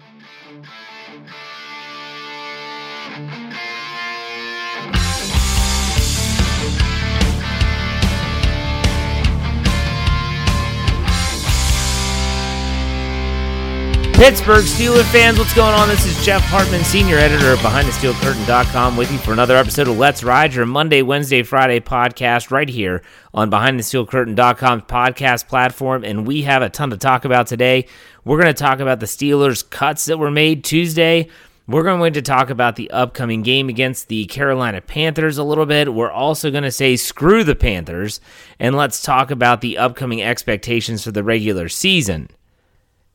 Thank you. Pittsburgh Steelers fans, what's going on? This is Jeff Hartman, senior editor of BehindTheSteelCurtain.com, with you for another episode of Let's Ride, your Monday, Wednesday, Friday podcast right here on BehindTheSteelCurtain.com's podcast platform. And we have a ton to talk about today. We're going to talk about the Steelers' cuts that were made Tuesday. We're going to talk about the upcoming game against the Carolina Panthers a little bit. We're also going to say screw the Panthers, and let's talk about the upcoming expectations for the regular season.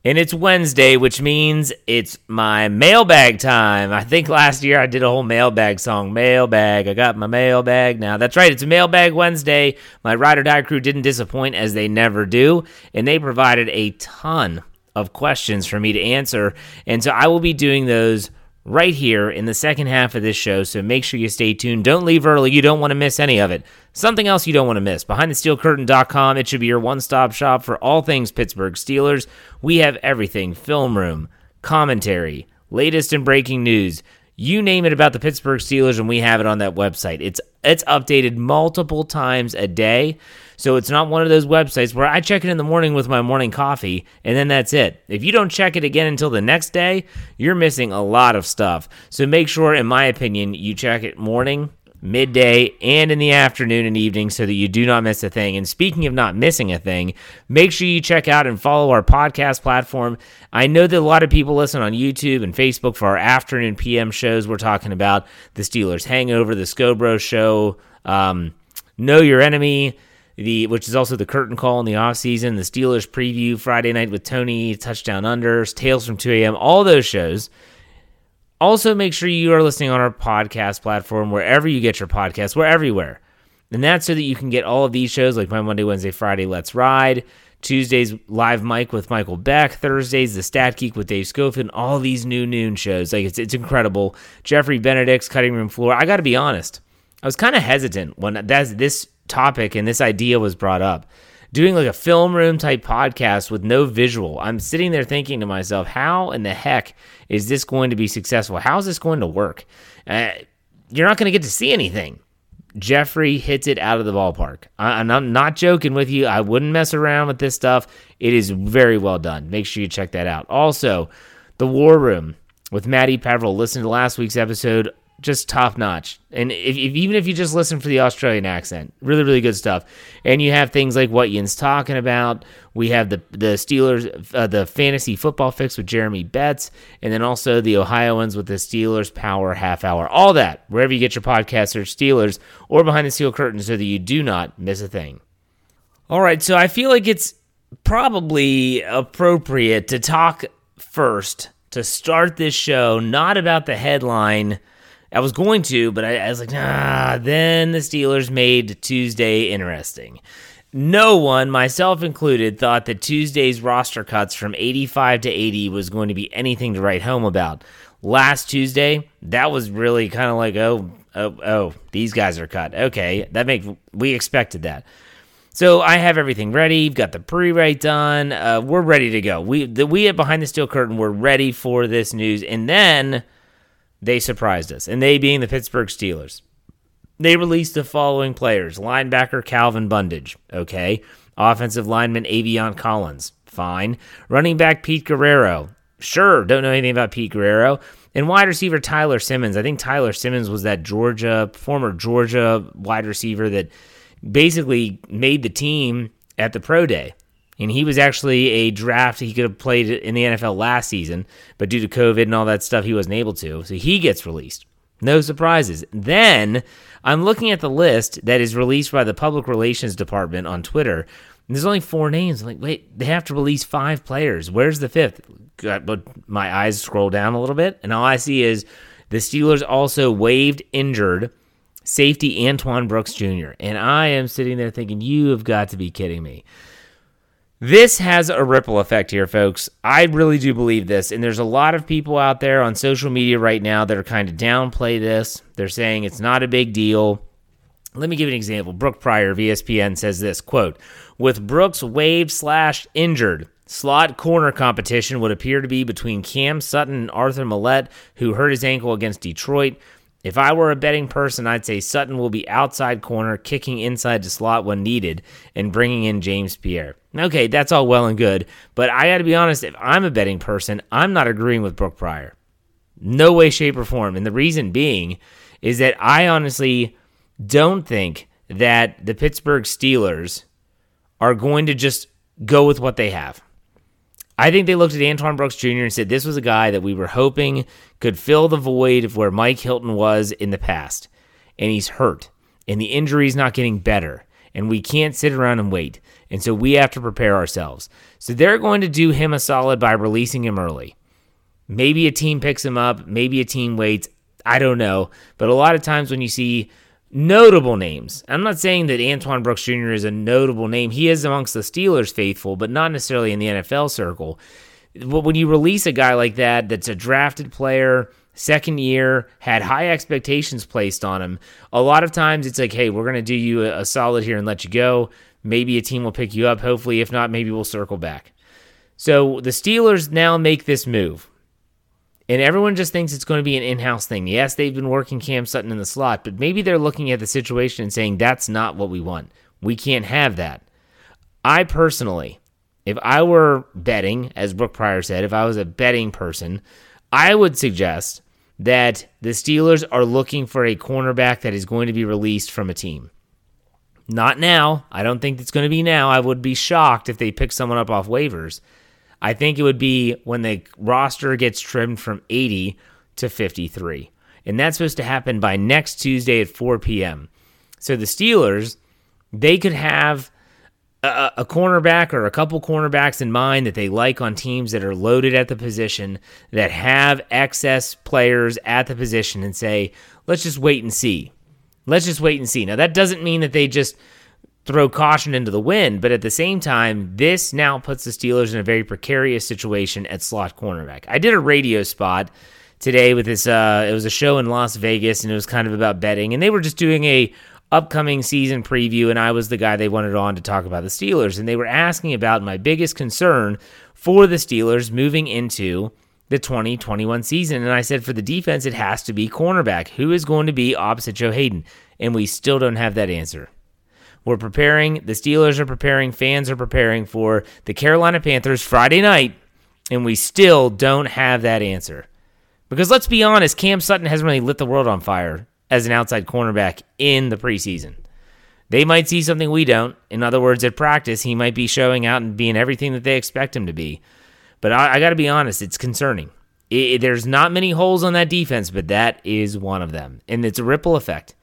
And it's Wednesday, which means it's my mailbag time. I think last year I did a whole mailbag song. Mailbag, I got my mailbag now. That's right, it's Mailbag Wednesday. My Ride or Die crew didn't disappoint as they never do, and they provided a ton of questions for me to answer. And so I will be doing those right here in the second half of this show. So make sure you stay tuned. Don't leave early. You don't want to miss any of it. Something else you don't want to miss. BehindTheSteelCurtain.com. It should be your one stop shop for all things Pittsburgh Steelers. We have everything film room, commentary, latest and breaking news. You name it about the Pittsburgh Steelers, and we have it on that website. It's it's updated multiple times a day. So it's not one of those websites where I check it in the morning with my morning coffee and then that's it. If you don't check it again until the next day, you're missing a lot of stuff. So make sure, in my opinion, you check it morning, midday, and in the afternoon and evening so that you do not miss a thing. And speaking of not missing a thing, make sure you check out and follow our podcast platform. I know that a lot of people listen on YouTube and Facebook for our afternoon PM shows. We're talking about the Steelers Hangover, the Scobro Show, um, Know Your Enemy the which is also the curtain call in the offseason, the Steelers preview Friday night with Tony, Touchdown Unders, Tales from 2 a.m., all those shows. Also, make sure you are listening on our podcast platform, wherever you get your podcasts. We're everywhere. And that's so that you can get all of these shows like my Monday, Wednesday, Friday, Let's Ride, Tuesdays, Live Mike with Michael Beck, Thursdays, The Stat Geek with Dave Schofield, all these new noon shows. Like, it's, it's incredible. Jeffrey Benedict's Cutting Room Floor. I got to be honest, I was kind of hesitant when this topic and this idea was brought up. Doing like a film room type podcast with no visual. I'm sitting there thinking to myself, how in the heck is this going to be successful? How is this going to work? Uh, you're not going to get to see anything. Jeffrey hits it out of the ballpark. I, I'm not joking with you. I wouldn't mess around with this stuff. It is very well done. Make sure you check that out. Also, The War Room with Maddie Peverill. Listen to last week's episode just top notch. And if, if, even if you just listen for the Australian accent, really, really good stuff. And you have things like what Yin's talking about. We have the the Steelers, uh, the fantasy football fix with Jeremy Betts, and then also the Ohioans with the Steelers Power Half Hour. All that wherever you get your podcasts or Steelers or behind the steel curtain, so that you do not miss a thing. All right, so I feel like it's probably appropriate to talk first to start this show, not about the headline I was going to, but I, I was like, nah. Then the Steelers made Tuesday interesting. No one, myself included, thought that Tuesday's roster cuts from 85 to 80 was going to be anything to write home about. Last Tuesday, that was really kind of like, oh, oh, oh, these guys are cut. Okay, that makes we expected that. So I have everything ready. You've got the pre-write done. Uh, we're ready to go. We the, we at behind the steel curtain. We're ready for this news, and then they surprised us, and they being the Pittsburgh Steelers. They released the following players linebacker Calvin Bundage, okay. Offensive lineman Avion Collins, fine. Running back Pete Guerriero, sure, don't know anything about Pete Guerriero. And wide receiver Tyler Simmons. I think Tyler Simmons was that Georgia, former Georgia wide receiver that basically made the team at the pro day and he was actually a draft he could have played in the NFL last season, but due to COVID and all that stuff, he wasn't able to. So he gets released. No surprises. Then I'm looking at the list that is released by the Public Relations Department on Twitter. And there's only four names. I'm like, wait, they have to release five players. Where's the fifth? But my eyes scroll down a little bit, and all I see is the Steelers also waived injured safety Antoine Brooks Jr. And I am sitting there thinking, you have got to be kidding me. This has a ripple effect here, folks. I really do believe this. And there's a lot of people out there on social media right now that are kind of downplay this. They're saying it's not a big deal. Let me give an example. Brooke Pryor of ESPN says this quote, with Brooks waived slash injured, slot corner competition would appear to be between Cam Sutton and Arthur Maulet, who hurt his ankle against Detroit. If I were a betting person, I'd say Sutton will be outside corner, kicking inside the slot when needed, and bringing in James Pierre. Okay, that's all well and good, but I got to be honest, if I'm a betting person, I'm not agreeing with Brooke Pryor. No way, shape, or form. And the reason being is that I honestly don't think that the Pittsburgh Steelers are going to just go with what they have. I think they looked at Antoine Brooks Jr. and said this was a guy that we were hoping could fill the void of where Mike Hilton was in the past. And he's hurt. And the injury's not getting better. And we can't sit around and wait. And so we have to prepare ourselves. So they're going to do him a solid by releasing him early. Maybe a team picks him up. Maybe a team waits. I don't know. But a lot of times when you see notable names. I'm not saying that Antoine Brooks Jr. is a notable name. He is amongst the Steelers faithful, but not necessarily in the NFL circle. But when you release a guy like that, that's a drafted player, second year, had high expectations placed on him, a lot of times it's like, hey, we're going to do you a solid here and let you go. Maybe a team will pick you up. Hopefully, if not, maybe we'll circle back. So the Steelers now make this move. And everyone just thinks it's going to be an in house thing. Yes, they've been working Cam Sutton in the slot, but maybe they're looking at the situation and saying, that's not what we want. We can't have that. I personally, if I were betting, as Brooke Pryor said, if I was a betting person, I would suggest that the Steelers are looking for a cornerback that is going to be released from a team. Not now. I don't think it's going to be now. I would be shocked if they pick someone up off waivers. I think it would be when the roster gets trimmed from 80 to 53. And that's supposed to happen by next Tuesday at 4 p.m. So the Steelers, they could have a, a, cornerback or a couple cornerbacks in mind that they like on teams that are loaded at the position, that have excess players at the position, and say, let's just wait and see. Let's just wait and see. Now, that doesn't mean that they just throw caution into the wind, but at the same time, this now puts the Steelers in a very precarious situation at slot cornerback. I did a radio spot today with this uh it was a show in Las Vegas and it was kind of about betting and they were just doing a upcoming season preview and I was the guy they wanted on to talk about the Steelers and they were asking about my biggest concern for the Steelers moving into the 2021 season and I said for the defense it has to be cornerback. Who is going to be opposite Joe Haden And we still don't have that answer. We're preparing, the Steelers are preparing, fans are preparing for the Carolina Panthers Friday night, and we still don't have that answer. Because let's be honest, Cam Sutton hasn't really lit the world on fire as an outside cornerback in the preseason. They might see something we don't. In other words, at practice, he might be showing out and being everything that they expect him to be. But I, I got to be honest, it's concerning. It, there's not many holes on that defense, but that is one of them. And it's a ripple effect.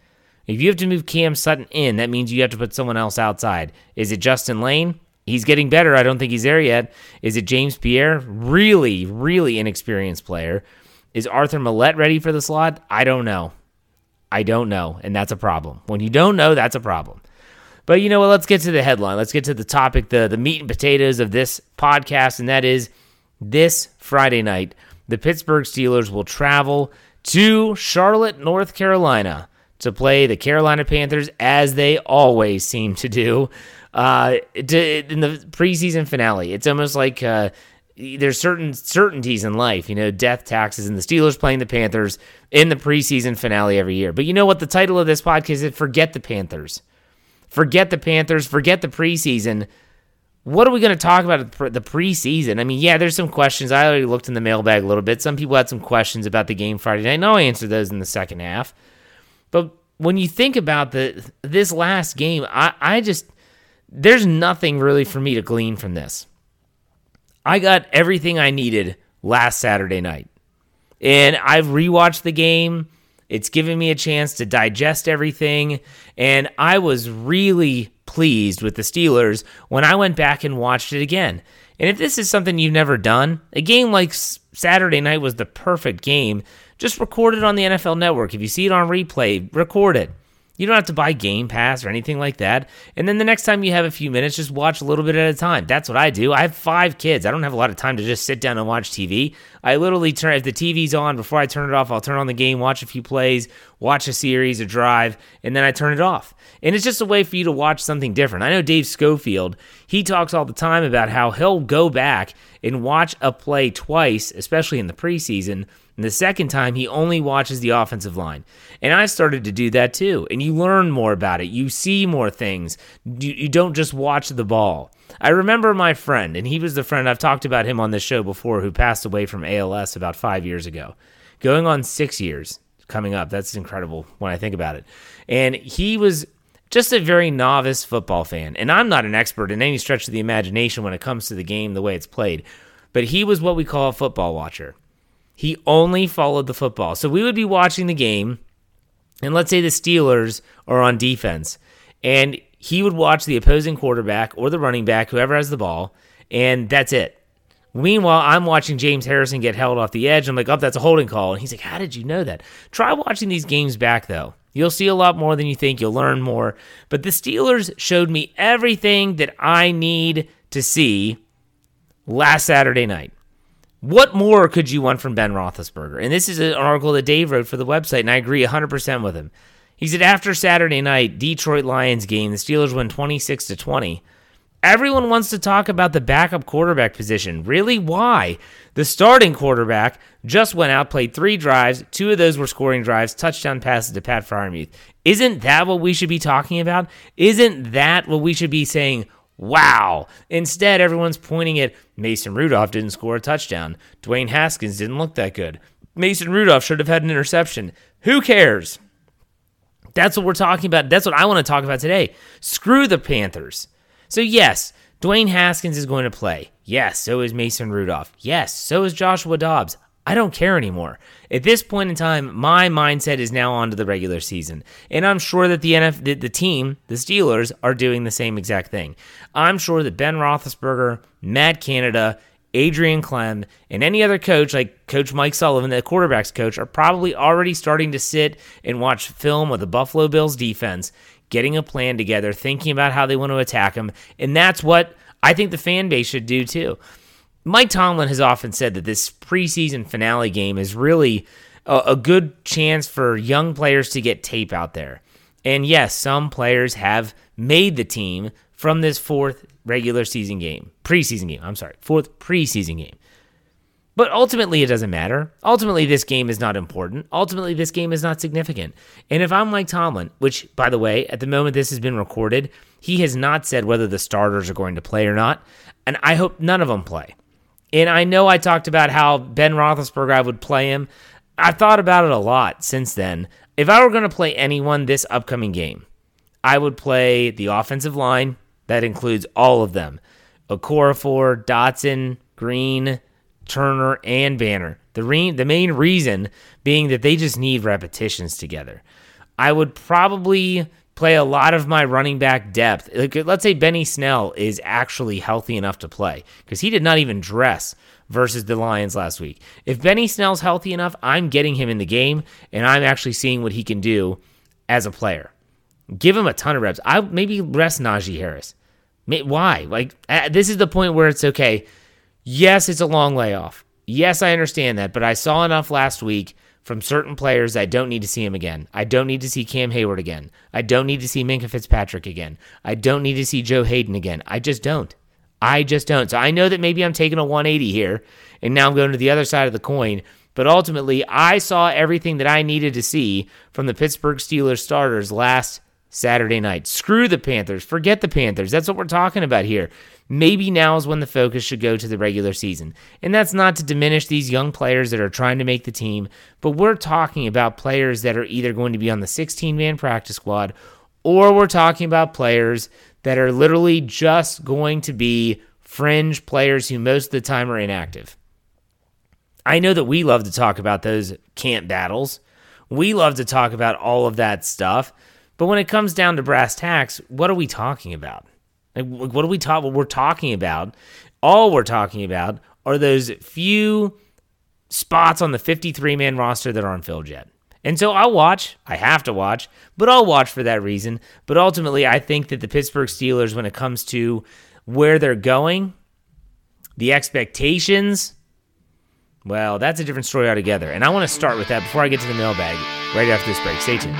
If you have to move Cam Sutton in, that means you have to put someone else outside. Is it Justin Layne? He's getting better. I don't think he's there yet. Is it James Pierre? Really, really inexperienced player. Is Arthur Maulet ready for the slot? I don't know. I don't know, and that's a problem. When you don't know, that's a problem. But you know what? Let's get to the headline. Let's get to the topic, the, the meat and potatoes of this podcast, and that is this Friday night, the Pittsburgh Steelers will travel to Charlotte, North Carolina to play the Carolina Panthers as they always seem to do uh, to, in the preseason finale. It's almost like uh, there's certain certainties in life, you know, death taxes, and the Steelers playing the Panthers in the preseason finale every year. But you know what? The title of this podcast is Forget the Panthers. Forget the Panthers. Forget the preseason. What are we going to talk about the preseason? I mean, yeah, there's some questions. I already looked in the mailbag a little bit. Some people had some questions about the game Friday night. No, I answered those in the second half. But when you think about the this last game, I, I just there's nothing really for me to glean from this. I got everything I needed last Saturday night. And I've rewatched the game. It's given me a chance to digest everything. And I was really pleased with the Steelers when I went back and watched it again. And if this is something you've never done, a game like Saturday night was the perfect game just record it on the NFL network. If you see it on replay, record it. You don't have to buy Game Pass or anything like that. And then the next time you have a few minutes, just watch a little bit at a time. That's what I do. I have five kids. I don't have a lot of time to just sit down and watch TV. I literally turn if the TV's on before I turn it off, I'll turn on the game, watch a few plays, watch a series, a drive, and then I turn it off. And it's just a way for you to watch something different. I know Dave Schofield, he talks all the time about how he'll go back and watch a play twice, especially in the preseason. And the second time, he only watches the offensive line. And I started to do that too. And you learn more about it. You see more things. You, you don't just watch the ball. I remember my friend, and he was the friend I've talked about him on this show before, who passed away from ALS about five years ago, going on six years coming up. That's incredible when I think about it. And he was just a very novice football fan. And I'm not an expert in any stretch of the imagination when it comes to the game, the way it's played. But he was what we call a football watcher. He only followed the football. So we would be watching the game, and let's say the Steelers are on defense, and he would watch the opposing quarterback or the running back, whoever has the ball, and that's it. Meanwhile, I'm watching James Harrison get held off the edge. I'm like, oh, that's a holding call. And he's like, how did you know that? Try watching these games back, though. You'll see a lot more than you think. You'll learn more. But the Steelers showed me everything that I need to see last Saturday night. What more could you want from Ben Roethlisberger? And this is an article that Dave wrote for the website, and I agree 100% with him. He said after Saturday night Detroit Lions game, the Steelers win 26 to 20. Everyone wants to talk about the backup quarterback position. Really? Why? The starting quarterback just went out, played three drives. Two of those were scoring drives, touchdown passes to Pat Freiermuth. Isn't that what we should be talking about? Isn't that what we should be saying? Wow. Instead, everyone's pointing at Mason Rudolph didn't score a touchdown. Dwayne Haskins didn't look that good. Mason Rudolph should have had an interception. Who cares? That's what we're talking about. That's what I want to talk about today. Screw the Panthers. So, yes, Dwayne Haskins is going to play. Yes, so is Mason Rudolph. Yes, so is Joshua Dobbs. I don't care anymore. At this point in time, my mindset is now on to the regular season. And I'm sure that the NF, the, the team, the Steelers, are doing the same exact thing. I'm sure that Ben Roethlisberger, Matt Canada, Adrian Klemm, and any other coach like Coach Mike Sullivan, the quarterback's coach, are probably already starting to sit and watch film of the Buffalo Bills defense, getting a plan together, thinking about how they want to attack them. And that's what I think the fan base should do too. Mike Tomlin has often said that this preseason finale game is really a, a good chance for young players to get tape out there. And yes, some players have made the team from this fourth regular season game, preseason game. I'm sorry, fourth preseason game. But ultimately, it doesn't matter. Ultimately, this game is not important. Ultimately, this game is not significant. And if I'm Mike Tomlin, which, by the way, at the moment this has been recorded, he has not said whether the starters are going to play or not. And I hope none of them play. And I know I talked about how Ben Roethlisberger, I would play him. I've thought about it a lot since then. If I were going to play anyone this upcoming game, I would play the offensive line, that includes all of them Okorafor, Dotson, Green, Turner, and Banner. The, re- the main reason being that they just need repetitions together. I would probably play a lot of my running back depth. Like, let's say Benny Snell is actually healthy enough to play because he did not even dress versus the Lions last week. If Benny Snell's healthy enough, I'm getting him in the game and I'm actually seeing what he can do as a player. Give him a ton of reps. I maybe rest Najee Harris. Why? Like this is the point where it's okay. Yes, it's a long layoff. Yes, I understand that, but I saw enough last week from certain players I don't need to see him again. I don't need to see Cam Hayward again. I don't need to see Minkah Fitzpatrick again. I don't need to see Joe Haden again. I just don't. I just don't. So I know that maybe I'm taking a 180 here, and now I'm going to the other side of the coin. But ultimately, I saw everything that I needed to see from the Pittsburgh Steelers starters last Saturday night. Screw the Panthers. Forget the Panthers. That's what we're talking about here. Maybe now is when the focus should go to the regular season. And that's not to diminish these young players that are trying to make the team, but we're talking about players that are either going to be on the 16 man practice squad or we're talking about players that are literally just going to be fringe players who most of the time are inactive. I know that we love to talk about those camp battles. We love to talk about all of that stuff. But when it comes down to brass tacks, what are we talking about? Like, what are we talking? What we're talking about? All we're talking about are those few spots on the 53 man roster that aren't filled yet. And so I'll watch. I have to watch, but I'll watch for that reason. But ultimately, I think that the Pittsburgh Steelers, when it comes to where they're going, the expectations, Well, that's a different story altogether. And I want to start with that before I get to the mailbag right after this break. Stay tuned.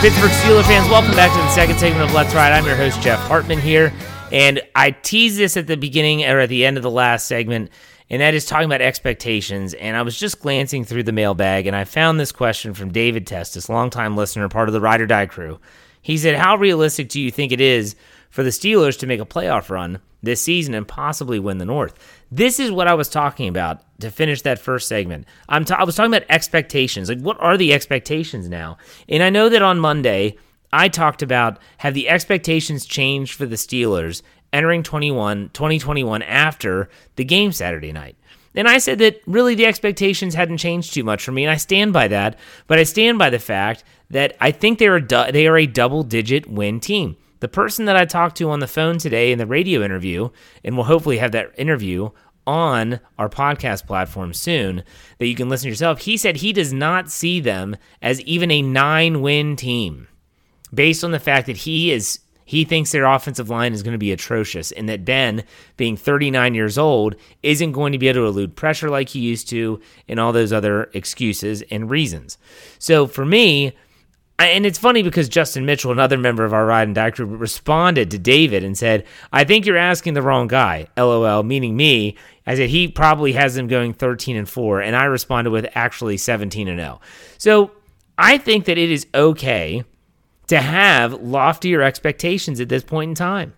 Pittsburgh Steelers fans, welcome back to the second segment of Let's Ride. I'm your host, Jeff Hartman here. And I teased this at the beginning or at the end of the last segment, and that is talking about expectations. And I was just glancing through the mailbag, and I found this question from David Testis, longtime listener, part of the Ride or Die crew. He said, How realistic do you think it is for the Steelers to make a playoff run this season and possibly win the North? This is what I was talking about to finish that first segment. I'm t- I was talking about expectations. Like, what are the expectations now? And I know that on Monday, I talked about have the expectations changed for the Steelers entering 21, 2021 after the game Saturday night. And I said that really the expectations hadn't changed too much for me, and I stand by that. But I stand by the fact that I think they're a du- they are a double digit win team. The person that I talked to on the phone today in the radio interview, and we'll hopefully have that interview on our podcast platform soon that you can listen to yourself. He said he does not see them as even a nine win team based on the fact that he is he thinks their offensive line is going to be atrocious and that Ben, being 39 years old, isn't going to be able to elude pressure like he used to and all those other excuses and reasons. So for me, and it's funny because Justin Mitchell, another member of our ride and die responded to David and said, I think you're asking the wrong guy, lol, meaning me. I said he probably has them going 13 and 4, and I responded with actually 17 and 0. So I think that it is okay to have loftier expectations at this point in time.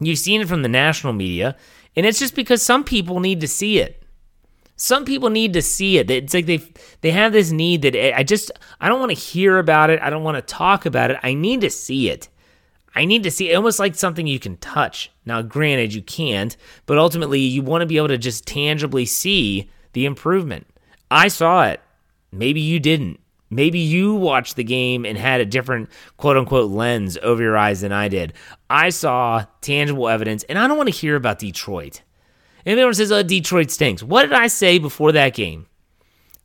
You've seen it from the national media, and it's just because some people need to see it. Some people need to see it. It's like they they have this need that eh, I just I don't want to hear about it. I don't want to talk about it. I need to see it. I need to see it almost like something you can touch. Now, granted, you can't, but ultimately you want to be able to just tangibly see the improvement. I saw it. Maybe you didn't. Maybe you watched the game and had a different quote unquote lens over your eyes than I did. I saw tangible evidence, and I don't want to hear about Detroit. And everyone says, oh, Detroit stinks. What did I say before that game?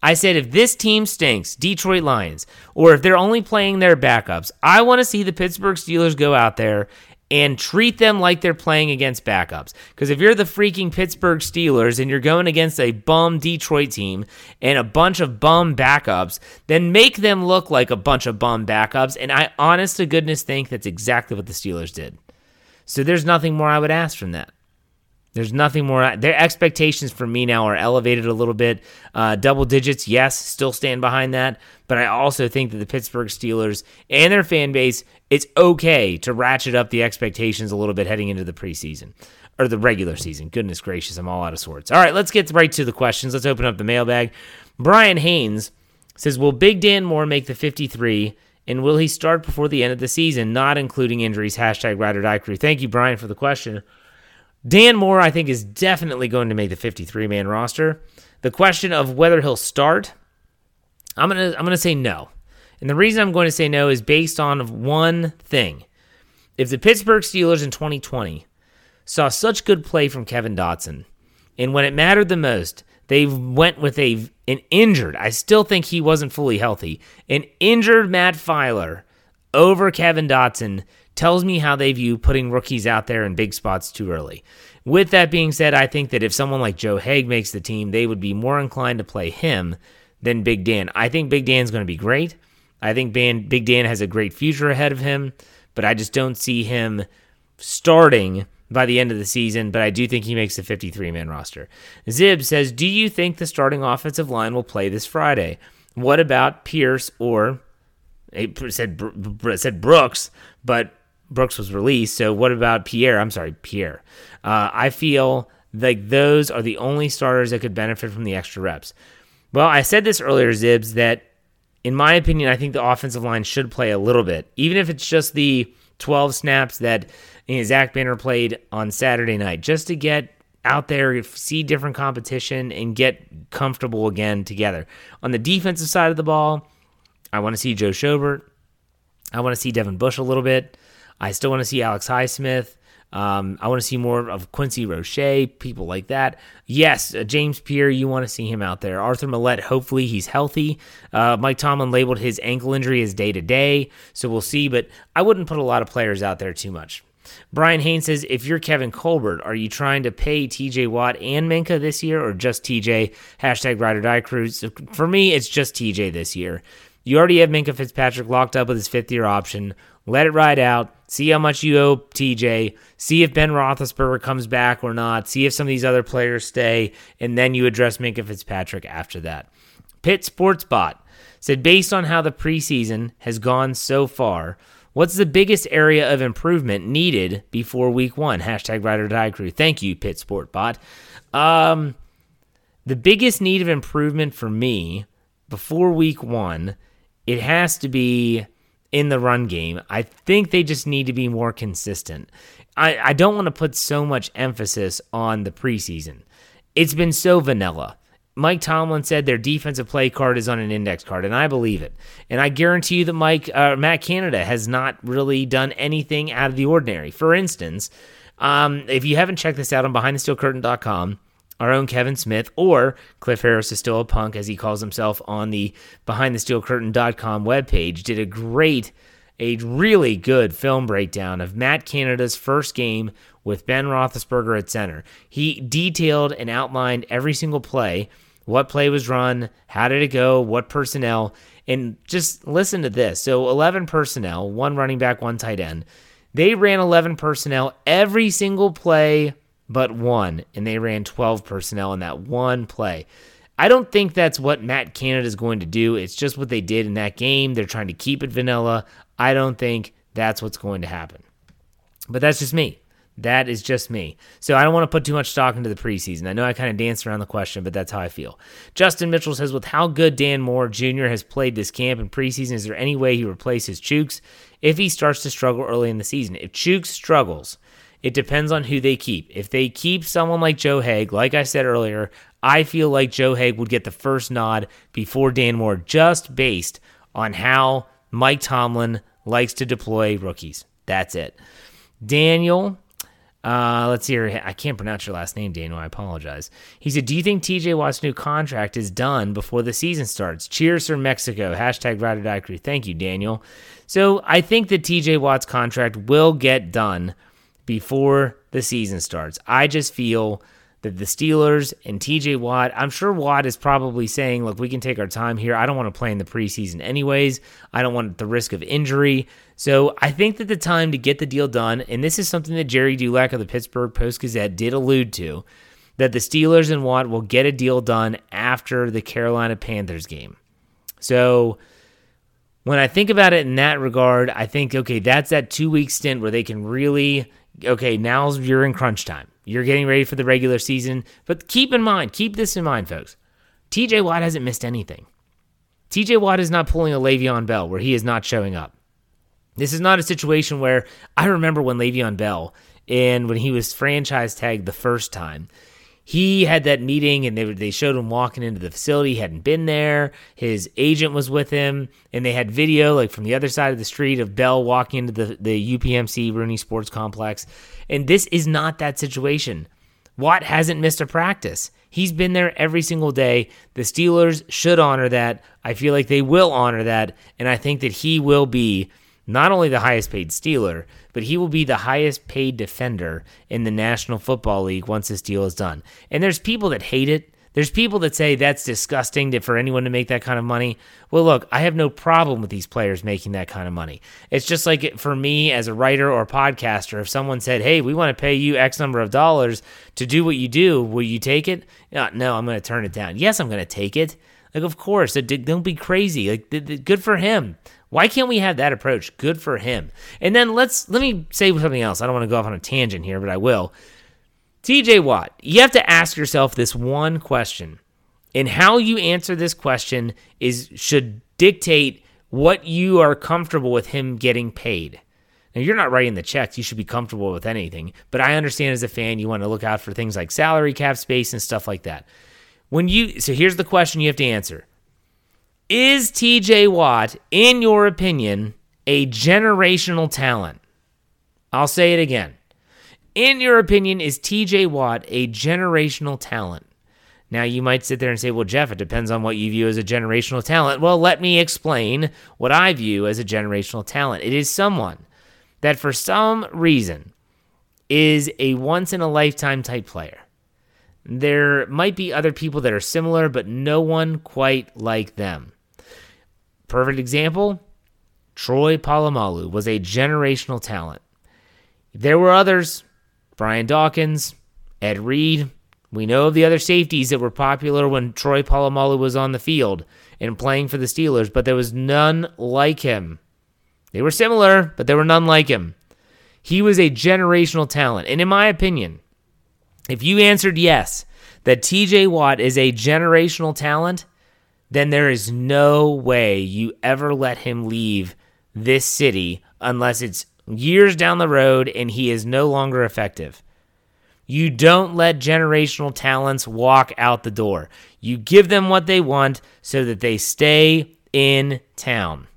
I said, if this team stinks, Detroit Lions, or if they're only playing their backups, I want to see the Pittsburgh Steelers go out there and treat them like they're playing against backups. Because if you're the freaking Pittsburgh Steelers and you're going against a bum Detroit team and a bunch of bum backups, then make them look like a bunch of bum backups. And I honest to goodness think that's exactly what the Steelers did. So there's nothing more I would ask from that. There's nothing more. Their expectations for me now are elevated a little bit. Uh, double digits, yes, still stand behind that. But I also think that the Pittsburgh Steelers and their fan base, it's okay to ratchet up the expectations a little bit heading into the preseason or the regular season. Goodness gracious, I'm all out of sorts. All right, let's get right to the questions. Let's open up the mailbag. Brian Haynes says, Will Big Dan Moore make the 53? And will he start before the end of the season, not including injuries? Hashtag Ride or Die Crew. Thank you, Brian, for the question. Dan Moore, I think, is definitely going to make the 53 man roster. The question of whether he'll start, I'm gonna I'm gonna say no. And the reason I'm going to say no is based on one thing. If the Pittsburgh Steelers in 2020 saw such good play from Kevin Dotson, and when it mattered the most, they went with a an injured, I still think he wasn't fully healthy, an injured Matt Feiler over Kevin Dotson tells me how they view putting rookies out there in big spots too early. With that being said, I think that if someone like Joe Haeg makes the team, they would be more inclined to play him than Big Dan. I think Big Dan's going to be great. I think Big Dan has a great future ahead of him, but I just don't see him starting by the end of the season, but I do think he makes the 53 man roster. Zib says, Do you think the starting offensive line will play this Friday? What about Pierce or it said said Brooks, but Brooks was released. So what about Pierre? I'm sorry, Pierre. Uh, I feel like those are the only starters that could benefit from the extra reps. Well, I said this earlier, Zibs, that in my opinion, I think the offensive line should play a little bit, even if it's just the 12 snaps that you know, Zach Banner played on Saturday night, just to get out there, see different competition, and get comfortable again together. On the defensive side of the ball, I want to see Joe Schobert. I want to see Devin Bush a little bit. I still want to see Alex Highsmith. Um, I want to see more of Quincy Roche, people like that. Yes, uh, James Pierre, you want to see him out there. Arthur Maulet, hopefully he's healthy. Uh, Mike Tomlin labeled his ankle injury as day to day, so we'll see, but I wouldn't put a lot of players out there too much. Brian Haynes says, if you're Kevin Colbert, are you trying to pay TJ Watt and Minkah this year or just TJ? Hashtag ride or die cruise. For me, it's just TJ this year. You already have Minkah Fitzpatrick locked up with his fifth year option. Let it ride out. See how much you owe TJ. See if Ben Roethlisberger comes back or not. See if some of these other players stay, and then you address Minkah Fitzpatrick after that. Pitt Sportsbot said, based on how the preseason has gone so far, what's the biggest area of improvement needed before Week One? Hashtag Ride or Die Crew. Thank you, Pitt Sportbot. Um, the biggest need of improvement for me before Week One, it has to be in the run game. I think they just need to be more consistent. I, I don't want to put so much emphasis on the preseason. It's been so vanilla. Mike Tomlin said their defensive play card is on an index card, and I believe it. And I guarantee you that Mike uh, Matt Canada has not really done anything out of the ordinary. For instance, um, if you haven't checked this out on BehindTheSteelCurtain.com, our own Kevin Smith, or Cliff Harris is still a punk, as he calls himself on the BehindTheSteelCurtain.com webpage, did a great, a really good film breakdown of Matt Canada's first game with Ben Roethlisberger at center. He detailed and outlined every single play, what play was run, how did it go, what personnel, and just listen to this. So 11 personnel, one running back, one tight end. They ran 11 personnel every single play but one, and they ran 12 personnel in that one play. I don't think that's what Matt Canada is going to do. It's just what they did in that game. They're trying to keep it vanilla. I don't think that's what's going to happen. But that's just me. That is just me. So I don't want to put too much stock into the preseason. I know I kind of danced around the question, but that's how I feel. Justin Mitchell says, with how good Dan Moore Jr. has played this camp in preseason, is there any way he replaces Chuks if he starts to struggle early in the season? If Chuks struggles, it depends on who they keep. If they keep someone like Joe Haeg, like I said earlier, I feel like Joe Haeg would get the first nod before Dan Moore, just based on how Mike Tomlin likes to deploy rookies. That's it. Daniel, uh, let's see here. I can't pronounce your last name, Daniel. I apologize. He said, Do you think TJ Watt's new contract is done before the season starts? Cheers from Mexico. Hashtag Ride or Die Crew. Thank you, Daniel. So I think that TJ Watt's contract will get done before the season starts. I just feel that the Steelers and TJ Watt, I'm sure Watt is probably saying, look, we can take our time here. I don't want to play in the preseason anyways. I don't want the risk of injury. So I think that the time to get the deal done, and this is something that Gerry Dulac of the Pittsburgh Post Gazette did allude to, that the Steelers and Watt will get a deal done after the Carolina Panthers game. So when I think about it in that regard, I think, okay, that's that two week stint where they can really okay, now you're in crunch time. You're getting ready for the regular season. But keep in mind, keep this in mind, folks. TJ Watt hasn't missed anything. TJ Watt is not pulling a Le'Veon Bell where he is not showing up. This is not a situation where I remember when Le'Veon Bell and when he was franchise tagged the first time, he had that meeting and they they showed him walking into the facility. He hadn't been there. His agent was with him, and they had video like from the other side of the street of Bell walking into the the UPMC Rooney Sports Complex. And this is not that situation. Watt hasn't missed a practice. He's been there every single day. The Steelers should honor that. I feel like they will honor that, and I think that he will be not only the highest paid Steeler, but he will be the highest paid defender in the National Football League once this deal is done. And there's people that hate it. There's people that say that's disgusting to, for anyone to make that kind of money. Well, look, I have no problem with these players making that kind of money. It's just like for me as a writer or podcaster, if someone said, hey, we want to pay you X number of dollars to do what you do, will you take it? Uh, no, I'm going to turn it down. Yes, I'm going to take it. Like, of course, don't be crazy. Like, good for him. Why can't we have that approach? Good for him. And then let's let me say something else. I don't want to go off on a tangent here, but I will. TJ Watt, you have to ask yourself this one question. And how you answer this question is should dictate what you are comfortable with him getting paid. Now, you're not writing the checks. You should be comfortable with anything. But I understand as a fan, you want to look out for things like salary cap space and stuff like that. When you so here's the question you have to answer. Is TJ Watt, in your opinion, a generational talent? I'll say it again. In your opinion, is TJ Watt a generational talent? Now, you might sit there and say, well, Jeff, it depends on what you view as a generational talent. Well, let me explain what I view as a generational talent. It is someone that, for some reason, is a once in a lifetime type player. There might be other people that are similar, but no one quite like them. Perfect example Troy Polamalu was a generational talent. There were others Brian Dawkins, Ed Reed, we know of the other safeties that were popular when Troy Polamalu was on the field and playing for the Steelers, but there was none like him. They were similar, but there were none like him. He was a generational talent. And in my opinion, if you answered yes, that TJ Watt is a generational talent, then there is no way you ever let him leave this city unless it's years down the road and he is no longer effective. You don't let generational talents walk out the door. You give them what they want so that they stay in town.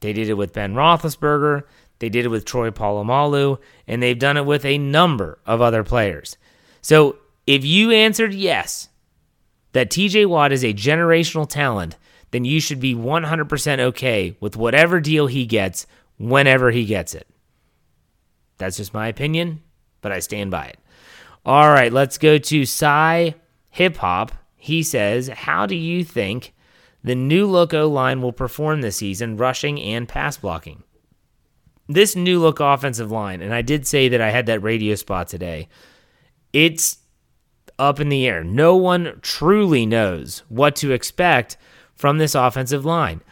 They did it with Ben Roethlisberger. They did it with Troy Polamalu, and they've done it with a number of other players. So if you answered yes, that TJ Watt is a generational talent, then you should be 100% okay with whatever deal he gets whenever he gets it. That's just my opinion, but I stand by it. All right, let's go to Cy Hip Hop. He says, How do you think the new look O line will perform this season, rushing and pass blocking? This new look offensive line, and I did say that I had that radio spot today, it's up in the air. No one truly knows what to expect from this offensive line.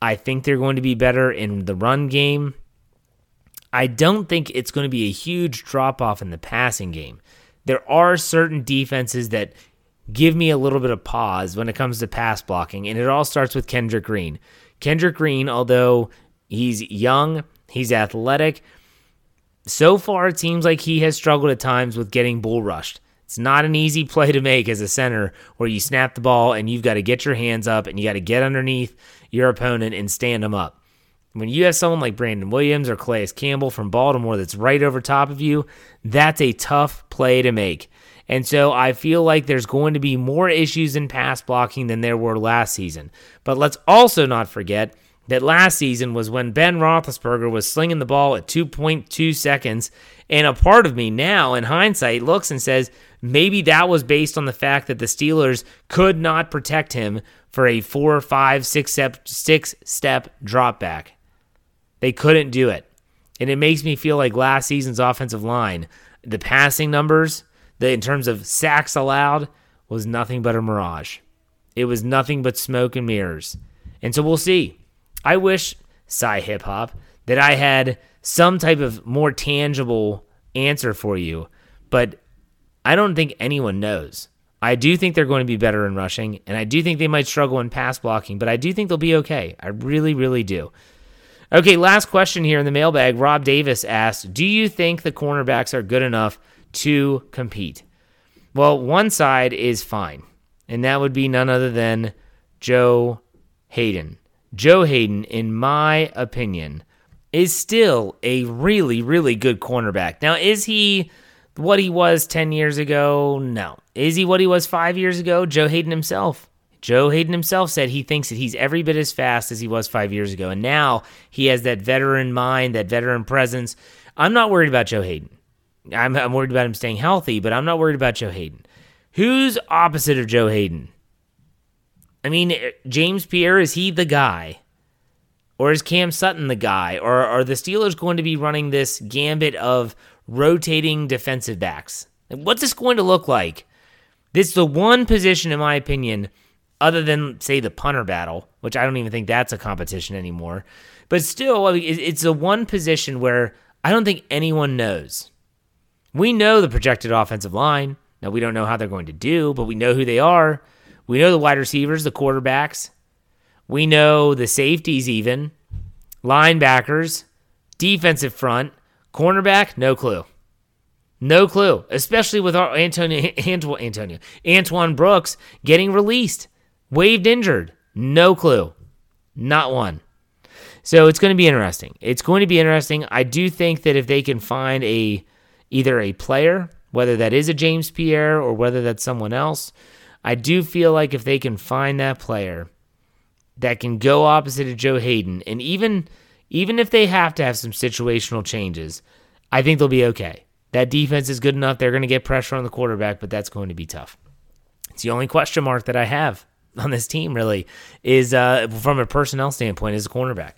I think they're going to be better in the run game. I don't think it's going to be a huge drop off in the passing game there are certain defenses that give me a little bit of pause when it comes to pass blocking, and it all starts with Kendrick Green. Kendrick Green, although he's young, he's athletic. So far, it seems like he has struggled at times with getting bull rushed. It's not an easy play to make as a center where you snap the ball and you've got to get your hands up and you got to get underneath your opponent and stand them up. When you have someone like Brandon Williams or Calais Campbell from Baltimore that's right over top of you, that's a tough play to make. And so I feel like there's going to be more issues in pass blocking than there were last season. But let's also not forget that last season was when Ben Roethlisberger was slinging the ball at 2.2 seconds. And a part of me now, in hindsight, looks and says maybe that was based on the fact that the Steelers could not protect him for a four, five, six step, six step drop back. They couldn't do it. And it makes me feel like last season's offensive line, the passing numbers, the in terms of sacks allowed, was nothing but a mirage. It was nothing but smoke and mirrors. And so we'll see. I wish, Cy Hip Hop, that I had some type of more tangible answer for you, but I don't think anyone knows. I do think they're going to be better in rushing, and I do think they might struggle in pass blocking, but I do think they'll be okay. I really, really do. Okay, last question here in the mailbag. Rob Davis asked Do you think the cornerbacks are good enough to compete? Well, one side is fine, and that would be none other than Joe Haden. Joe Haden, in my opinion, is still a really, really good cornerback. Now, is he what he was 10 years ago? No. Is he what he was five years ago? Joe Haden himself Joe Haden himself said he thinks that he's every bit as fast as he was five years ago. And now he has that veteran mind, that veteran presence. I'm not worried about Joe Haden. I'm, I'm worried about him staying healthy, but I'm not worried about Joe Haden. Who's opposite of Joe Haden? I mean, eh, James Pierre, is he the guy? Or is Cam Sutton the guy? Or are the Steelers going to be running this gambit of rotating defensive backs? What's this going to look like? This is the one position, in my opinion, other than say the punter battle, which I don't even think that's a competition anymore. But still, it's the one position where I don't think anyone knows. We know the projected offensive line. Now we don't know how they're going to do, but we know who they are. We know the wide receivers, the quarterbacks. We know the safeties, even linebackers, defensive front, cornerback. No clue. No clue, especially with our Antonio, Antonio, Antoine Brooks getting released. Waived injured. No clue. Not one. So it's going to be interesting. It's going to be interesting. I do think that if they can find a either a player, whether that is a James Pierre or whether that's someone else, I do feel like if they can find that player that can go opposite of Joe Haden and even even if they have to have some situational changes, I think they'll be okay. That defense is good enough. They're going to get pressure on the quarterback, but that's going to be tough. It's the only question mark that I have on this team, really, is uh, from a personnel standpoint, is a cornerback.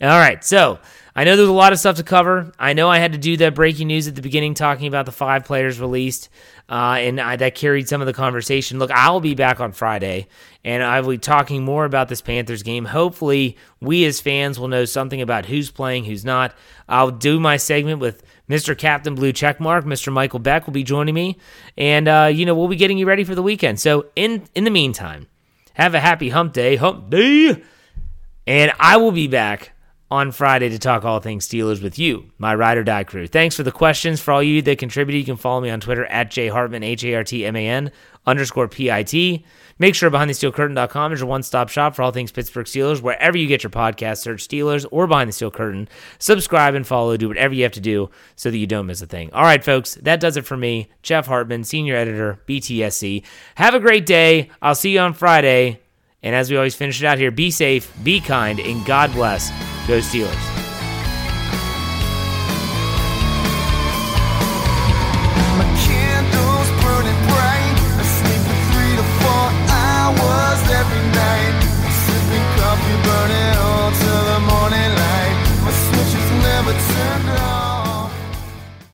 All right, so I know there's a lot of stuff to cover. I know I had to do that breaking news at the beginning, talking about the five players released, uh, and I, that carried some of the conversation. Look, I'll be back on Friday, and I will be talking more about this Panthers game. Hopefully, we as fans will know something about who's playing, who's not. I'll do my segment with Mr. Captain Blue Checkmark, Mr. Michael Beck will be joining me, and uh, you know we'll be getting you ready for the weekend. So in in the meantime, have a happy Hump Day, Hump Day, and I will be back on Friday to talk all things Steelers with you, my ride or die crew. Thanks for the questions. For all you that contributed, you can follow me on Twitter at jhartman, H A R T M A N underscore P I T. Make sure BehindTheSteelCurtain.com is your one stop shop for all things Pittsburgh Steelers. Wherever you get your podcast, search Steelers or Behind the Steel Curtain. Subscribe and follow. Do whatever you have to do so that you don't miss a thing. All right, folks, that does it for me. Jeff Hartman, Senior Editor, BTSC. Have a great day. I'll see you on Friday. And as we always finish it out here, be safe, be kind, and God bless. Go Steelers.